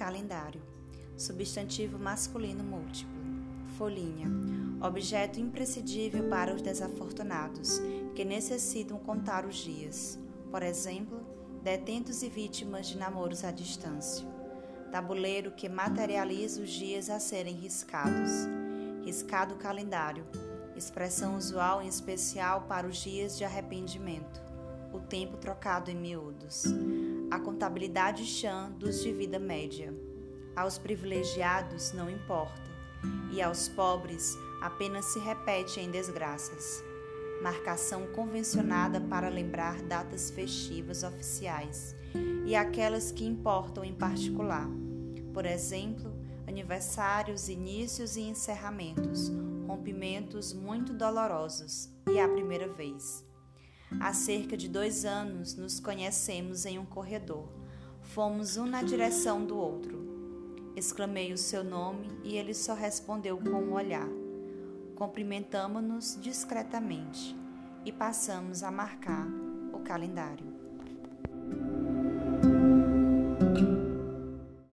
calendário. Substantivo masculino múltiplo. Folhinha. Objeto imprescindível para os desafortunados que necessitam contar os dias. Por exemplo, detentos e vítimas de namoros à distância. Tabuleiro que materializa os dias a serem riscados. Riscado calendário. Expressão usual em especial para os dias de arrependimento. O tempo trocado em miúdos a contabilidade chã dos de vida média. Aos privilegiados não importa, e aos pobres apenas se repete em desgraças. Marcação convencionada para lembrar datas festivas oficiais e aquelas que importam em particular. Por exemplo, aniversários, inícios e encerramentos, rompimentos muito dolorosos e a primeira vez. Há cerca de dois anos nos conhecemos em um corredor. Fomos um na direção do outro. Exclamei o seu nome e ele só respondeu com um olhar. Cumprimentamos-nos discretamente e passamos a marcar o calendário.